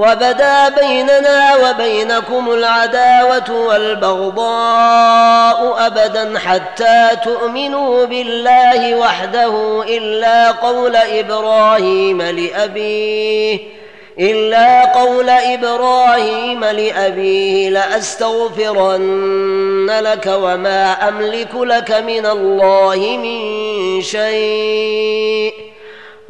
وبدا بيننا وبينكم العداوة والبغضاء أبدا حتى تؤمنوا بالله وحده إلا قول إبراهيم لأبيه إلا قول إبراهيم لأبيه لأستغفرن لك وما أملك لك من الله من شيء.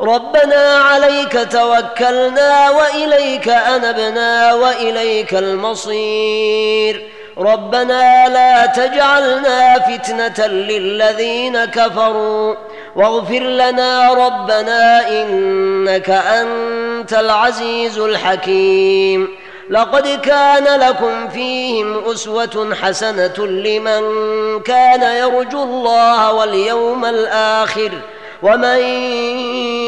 ربنا عليك توكلنا وإليك أنبنا وإليك المصير. ربنا لا تجعلنا فتنة للذين كفروا. واغفر لنا ربنا إنك أنت العزيز الحكيم. لقد كان لكم فيهم أسوة حسنة لمن كان يرجو الله واليوم الآخر. ومن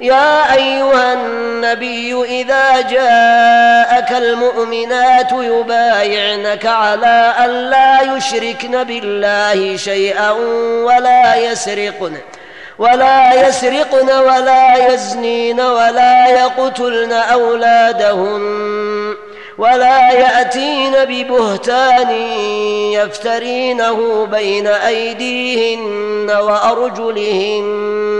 يا أيها النبي إذا جاءك المؤمنات يبايعنك على أن لا يشركن بالله شيئا ولا يسرقن ولا يسرقن ولا يزنين ولا يقتلن أولادهن ولا يأتين ببهتان يفترينه بين أيديهن وأرجلهن.